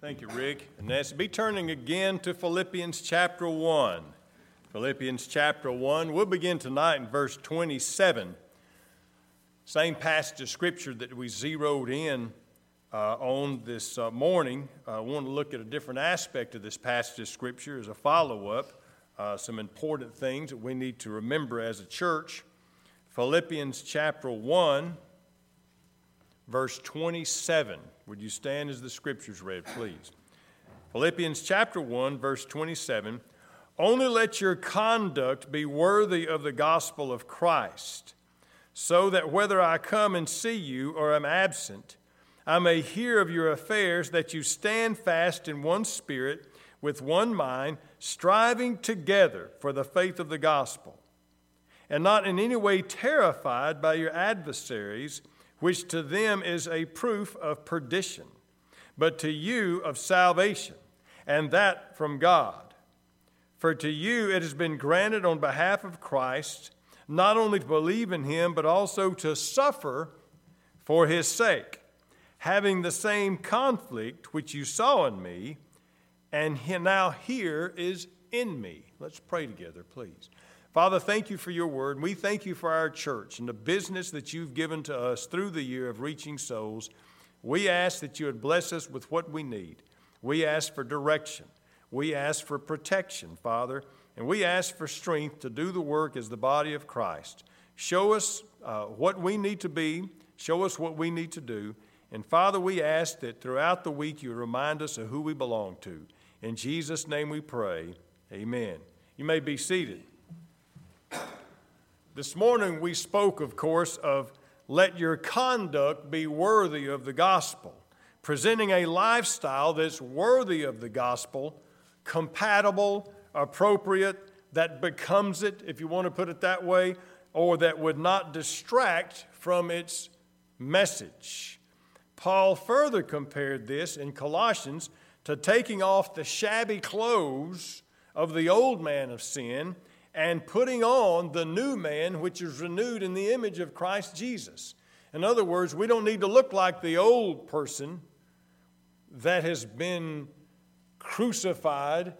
Thank you, Rick. And Nancy, be turning again to Philippians chapter 1. Philippians chapter 1. We'll begin tonight in verse 27. Same passage of scripture that we zeroed in uh, on this uh, morning. I want to look at a different aspect of this passage of scripture as a follow up. Uh, some important things that we need to remember as a church. Philippians chapter 1, verse 27. Would you stand as the scriptures read, please? Philippians chapter 1, verse 27. Only let your conduct be worthy of the gospel of Christ, so that whether I come and see you or am absent, I may hear of your affairs, that you stand fast in one spirit, with one mind, striving together for the faith of the gospel, and not in any way terrified by your adversaries which to them is a proof of perdition, but to you of salvation, and that from God. For to you it has been granted on behalf of Christ not only to believe in him, but also to suffer for his sake, having the same conflict which you saw in me, and now here is in me. Let's pray together, please. Father, thank you for your word. We thank you for our church and the business that you've given to us through the year of reaching souls. We ask that you would bless us with what we need. We ask for direction. We ask for protection, Father, and we ask for strength to do the work as the body of Christ. Show us uh, what we need to be, show us what we need to do. And Father, we ask that throughout the week you remind us of who we belong to. In Jesus' name we pray. Amen. You may be seated. This morning we spoke, of course, of let your conduct be worthy of the gospel, presenting a lifestyle that's worthy of the gospel, compatible, appropriate, that becomes it, if you want to put it that way, or that would not distract from its message. Paul further compared this in Colossians to taking off the shabby clothes of the old man of sin and putting on the new man, which is renewed in the image of Christ Jesus. In other words, we don't need to look like the old person that has been crucified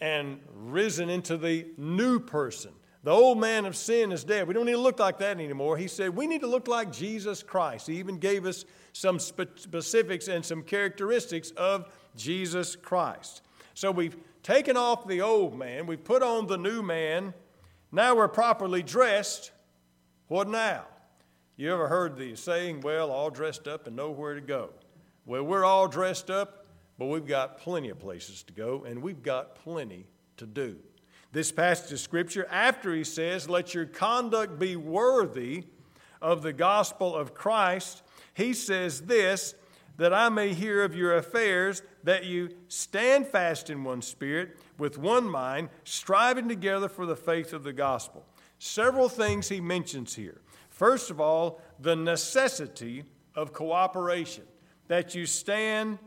and risen into the new person. The old man of sin is dead. We don't need to look like that anymore. He said we need to look like Jesus Christ. He even gave us some specifics and some characteristics of Jesus Christ. So we've taken off the old man, we put on the new man. Now we're properly dressed. What now? You ever heard the saying, well, all dressed up and nowhere to go? Well, we're all dressed up, but we've got plenty of places to go, and we've got plenty to do. This passage of Scripture, after he says, Let your conduct be worthy of the gospel of Christ, he says this that I may hear of your affairs, that you stand fast in one spirit, with one mind, striving together for the faith of the gospel. Several things he mentions here. First of all, the necessity of cooperation, that you stand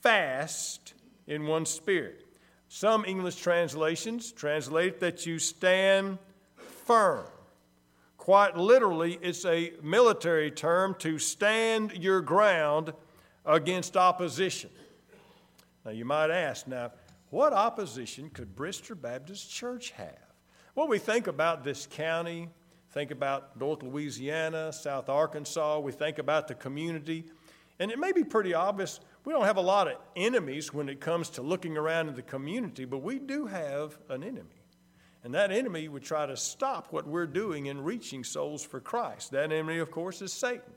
fast in one spirit. Some English translations translate that you stand firm. Quite literally, it's a military term to stand your ground against opposition. Now, you might ask, now, what opposition could Bristol Baptist Church have? Well, we think about this county, think about North Louisiana, South Arkansas, we think about the community, and it may be pretty obvious we don't have a lot of enemies when it comes to looking around in the community, but we do have an enemy. And that enemy would try to stop what we're doing in reaching souls for Christ. That enemy, of course, is Satan.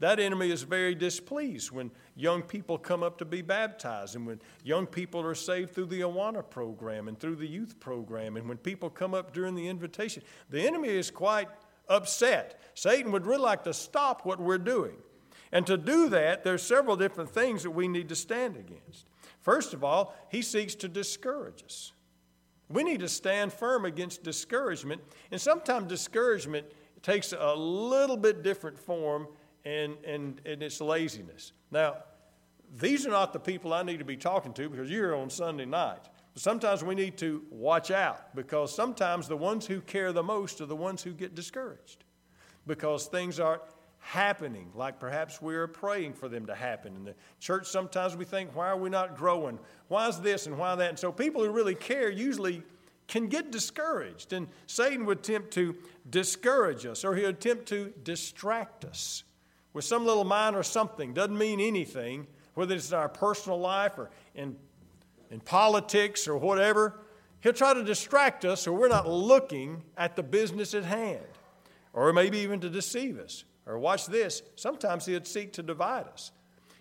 That enemy is very displeased when young people come up to be baptized and when young people are saved through the Awana program and through the youth program and when people come up during the invitation. The enemy is quite upset. Satan would really like to stop what we're doing. And to do that, there's several different things that we need to stand against. First of all, he seeks to discourage us. We need to stand firm against discouragement. And sometimes discouragement takes a little bit different form, and, and, and it's laziness. Now, these are not the people I need to be talking to because you're on Sunday night. But sometimes we need to watch out because sometimes the ones who care the most are the ones who get discouraged because things aren't happening, like perhaps we are praying for them to happen. In the church, sometimes we think, why are we not growing? Why is this and why that? And so people who really care usually can get discouraged. And Satan would attempt to discourage us, or he would attempt to distract us with some little minor something. Doesn't mean anything, whether it's in our personal life or in, in politics or whatever. He'll try to distract us so we're not looking at the business at hand, or maybe even to deceive us. Or watch this, sometimes he'd seek to divide us.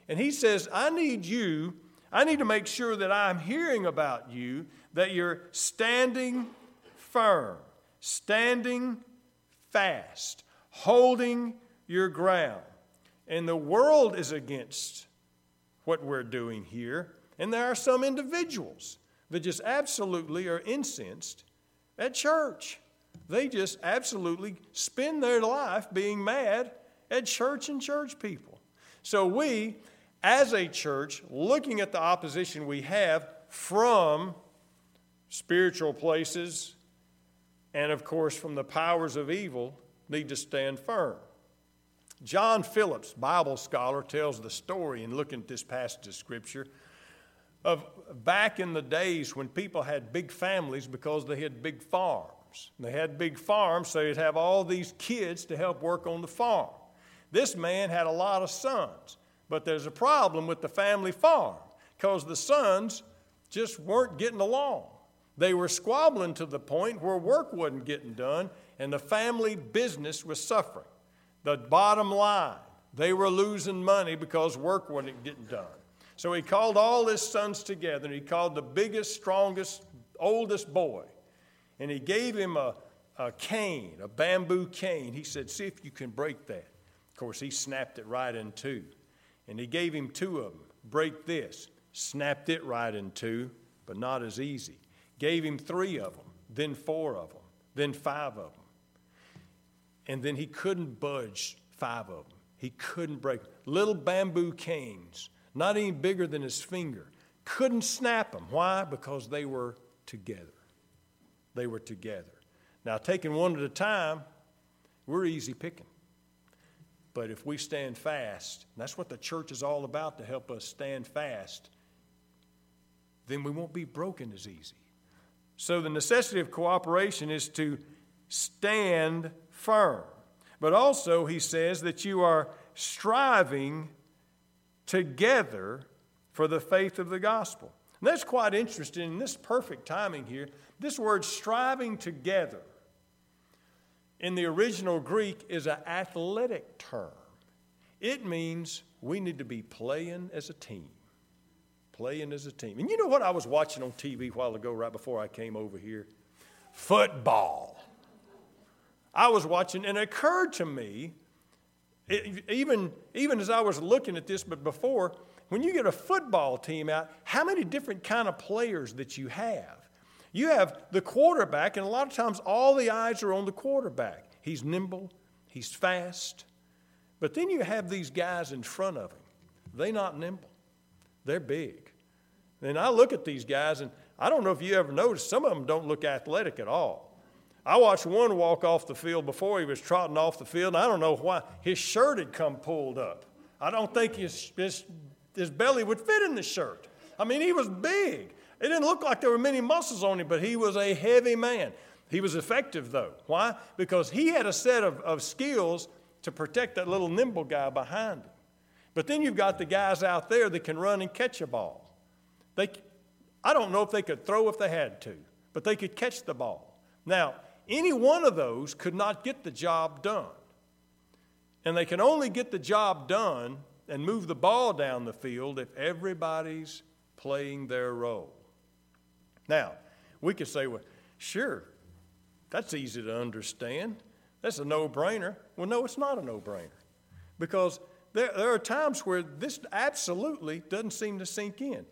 And he says, I need you, I need to make sure that I'm hearing about you, that you're standing firm, standing fast, holding your ground. And the world is against what we're doing here. And there are some individuals that just absolutely are incensed at church. They just absolutely spend their life being mad at church and church people. So we, as a church, looking at the opposition we have from spiritual places and, of course, from the powers of evil, need to stand firm. John Phillips, Bible scholar, tells the story in looking at this passage of Scripture of back in the days when people had big families because they had big farms farms. They had big farms, so you'd have all these kids to help work on the farm. This man had a lot of sons, but there's a problem with the family farm because the sons just weren't getting along. They were squabbling to the point where work wasn't getting done and the family business was suffering. The bottom line, they were losing money because work wasn't getting done. So he called all his sons together and he called the biggest, strongest, oldest boy and he gave him a, a cane, a bamboo cane. He said, See if you can break that. Of course, he snapped it right in two. And he gave him two of them. Break this. Snapped it right in two, but not as easy. Gave him three of them, then four of them, then five of them. And then he couldn't budge five of them. He couldn't break. Little bamboo canes, not any bigger than his finger. Couldn't snap them. Why? Because they were together they were together. Now, taking one at a time, we're easy picking. But if we stand fast, that's what the church is all about to help us stand fast, then we won't be broken as easy. So, the necessity of cooperation is to stand firm. But also, he says that you are striving together for the faith of the gospel. And that's quite interesting. In this perfect timing here, this word striving together in the original Greek is an athletic term. It means we need to be playing as a team. Playing as a team. And you know what I was watching on TV a while ago, right before I came over here? Football. I was watching, and it occurred to me, it, even, even as I was looking at this, but before, when you get a football team out, how many different kind of players that you have? You have the quarterback, and a lot of times all the eyes are on the quarterback. He's nimble, he's fast. But then you have these guys in front of him. They're not nimble, they're big. And I look at these guys, and I don't know if you ever noticed, some of them don't look athletic at all. I watched one walk off the field before he was trotting off the field, and I don't know why. His shirt had come pulled up. I don't think his, his, his belly would fit in the shirt. I mean, he was big. It didn't look like there were many muscles on him, but he was a heavy man. He was effective, though. Why? Because he had a set of, of skills to protect that little nimble guy behind him. But then you've got the guys out there that can run and catch a ball. They, I don't know if they could throw if they had to, but they could catch the ball. Now, any one of those could not get the job done. And they can only get the job done and move the ball down the field if everybody's playing their role. Now, we could say, well, sure, that's easy to understand. That's a no brainer. Well, no, it's not a no brainer. Because there, there are times where this absolutely doesn't seem to sink in.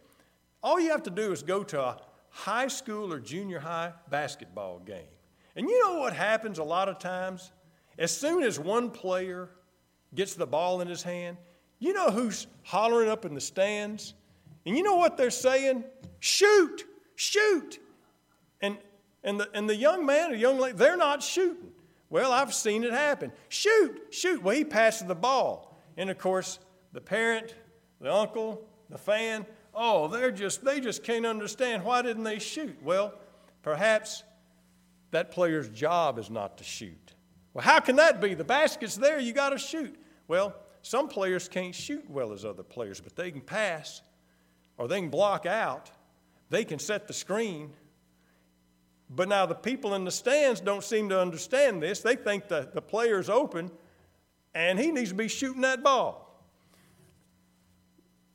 All you have to do is go to a high school or junior high basketball game. And you know what happens a lot of times? As soon as one player gets the ball in his hand, you know who's hollering up in the stands? And you know what they're saying? Shoot! Shoot. And, and, the, and the young man or young lady, they're not shooting. Well, I've seen it happen. Shoot, shoot. Well, he passes the ball. And of course, the parent, the uncle, the fan, oh, they're just, they just can't understand. Why didn't they shoot? Well, perhaps that player's job is not to shoot. Well, how can that be? The basket's there, you got to shoot. Well, some players can't shoot well as other players, but they can pass or they can block out. They can set the screen. But now the people in the stands don't seem to understand this. They think the, the player's open and he needs to be shooting that ball.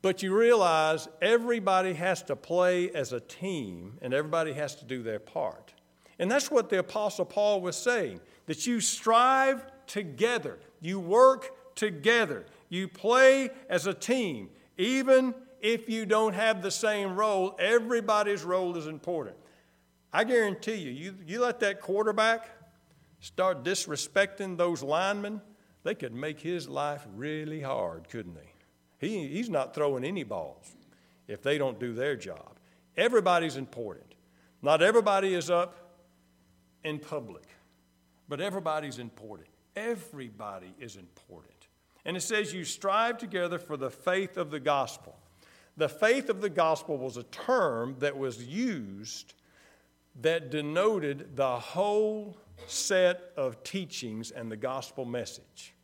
But you realize everybody has to play as a team and everybody has to do their part. And that's what the Apostle Paul was saying that you strive together, you work together, you play as a team. Even if you don't have the same role, everybody's role is important. I guarantee you, you, you let that quarterback start disrespecting those linemen, they could make his life really hard, couldn't they? he he's not throwing any balls if they don't do their job. Everybody's important. Not everybody is up in public, but everybody's important. Everybody is important. And it says, You strive together for the faith of the gospel. The faith of the gospel was a term that was used that denoted the whole set of teachings and the gospel message.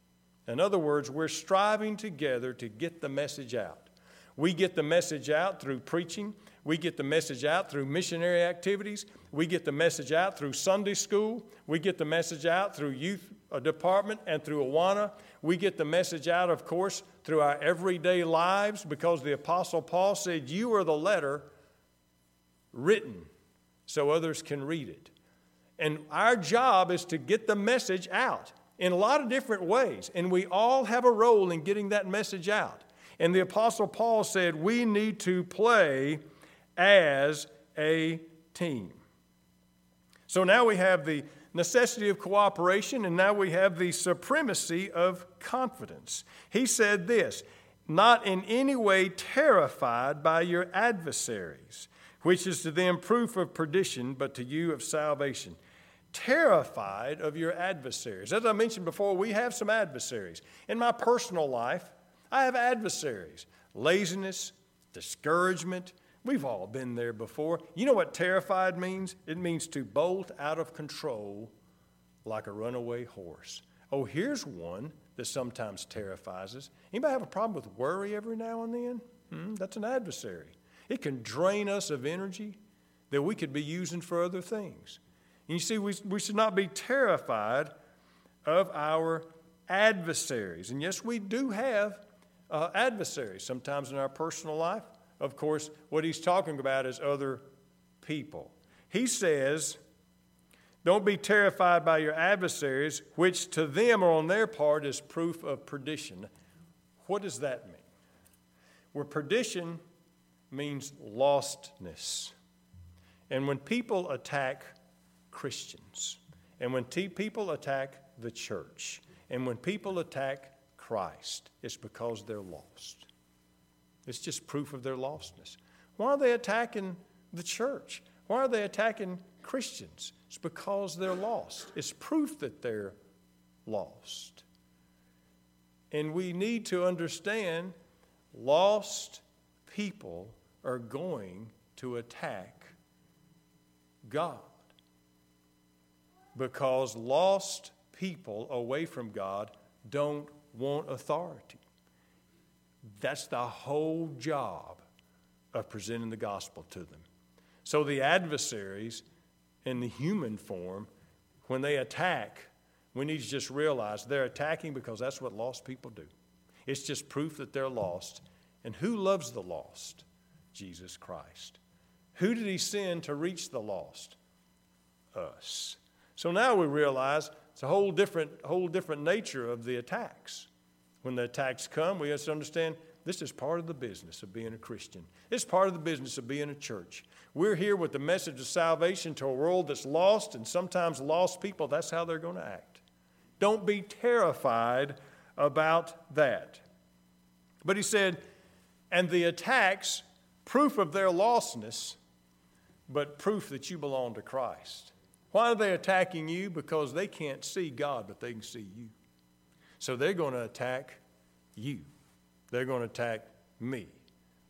In other words, we're striving together to get the message out. We get the message out through preaching, we get the message out through missionary activities, we get the message out through Sunday school, we get the message out through youth department and through Awana. We get the message out, of course, through our everyday lives because the Apostle Paul said, You are the letter written so others can read it. And our job is to get the message out in a lot of different ways. And we all have a role in getting that message out. And the Apostle Paul said, We need to play as a team. So now we have the necessity of cooperation, and now we have the supremacy of confidence. He said this not in any way terrified by your adversaries, which is to them proof of perdition, but to you of salvation. Terrified of your adversaries. As I mentioned before, we have some adversaries. In my personal life, I have adversaries laziness, discouragement. We've all been there before. You know what terrified means? It means to bolt out of control like a runaway horse. Oh, here's one that sometimes terrifies us. Anybody have a problem with worry every now and then? Hmm, that's an adversary. It can drain us of energy that we could be using for other things. And you see, we, we should not be terrified of our adversaries. And yes, we do have uh, adversaries sometimes in our personal life. Of course, what he's talking about is other people. He says, Don't be terrified by your adversaries, which to them or on their part is proof of perdition. What does that mean? Where perdition means lostness. And when people attack Christians, and when t- people attack the church, and when people attack Christ, it's because they're lost. It's just proof of their lostness. Why are they attacking the church? Why are they attacking Christians? It's because they're lost. It's proof that they're lost. And we need to understand lost people are going to attack God. Because lost people away from God don't want authority. That's the whole job of presenting the gospel to them. So the adversaries in the human form, when they attack, we need to just realize they're attacking because that's what lost people do. It's just proof that they're lost. And who loves the lost? Jesus Christ. Who did he send to reach the lost? Us. So now we realize it's a whole different, whole different nature of the attacks. When the attacks come, we have to understand this is part of the business of being a Christian. It's part of the business of being a church. We're here with the message of salvation to a world that's lost, and sometimes lost people, that's how they're going to act. Don't be terrified about that. But he said, and the attacks proof of their lostness, but proof that you belong to Christ. Why are they attacking you? Because they can't see God, but they can see you. So they're going to attack you. They're going to attack me.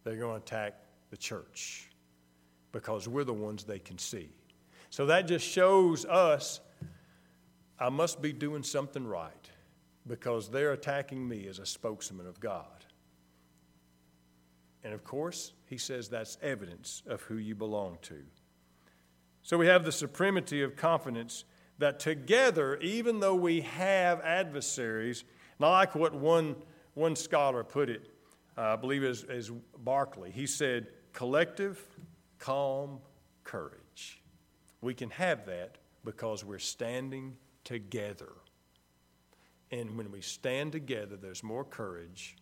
They're going to attack the church because we're the ones they can see. So that just shows us I must be doing something right because they're attacking me as a spokesman of God. And of course, he says that's evidence of who you belong to. So we have the supremacy of confidence that together, even though we have adversaries, not like what one, one scholar put it, uh, I believe as, as Barclay, he said, collective, calm courage. We can have that because we're standing together. And when we stand together, there's more courage,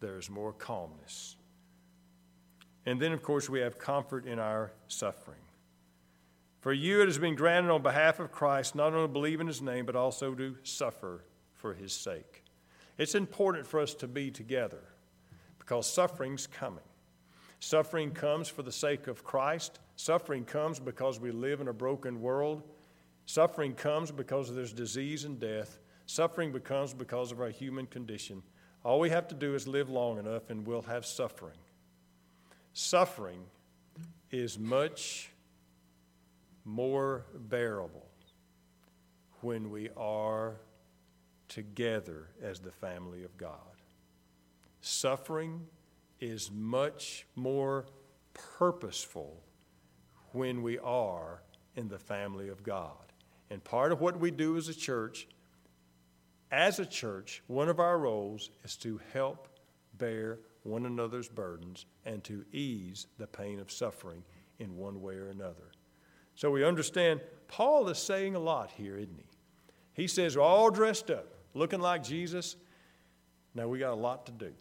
there's more calmness. And then, of course, we have comfort in our suffering. For you it has been granted on behalf of Christ not only to believe in his name, but also to suffer for his sake. It's important for us to be together because suffering's coming. Suffering comes for the sake of Christ. Suffering comes because we live in a broken world. Suffering comes because there's disease and death. Suffering becomes because of our human condition. All we have to do is live long enough and we'll have suffering. Suffering is much more bearable when we are together as the family of God. Suffering is much more purposeful when we are in the family of God. And part of what we do as a church, as a church, one of our roles is to help bear one another's burdens and to ease the pain of suffering in one way or another. So we understand Paul is saying a lot here, isn't he? He says, We're all dressed up, looking like Jesus. Now we got a lot to do.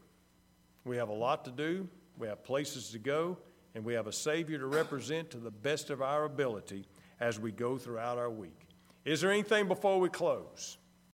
We have a lot to do, we have places to go, and we have a Savior to represent to the best of our ability as we go throughout our week. Is there anything before we close?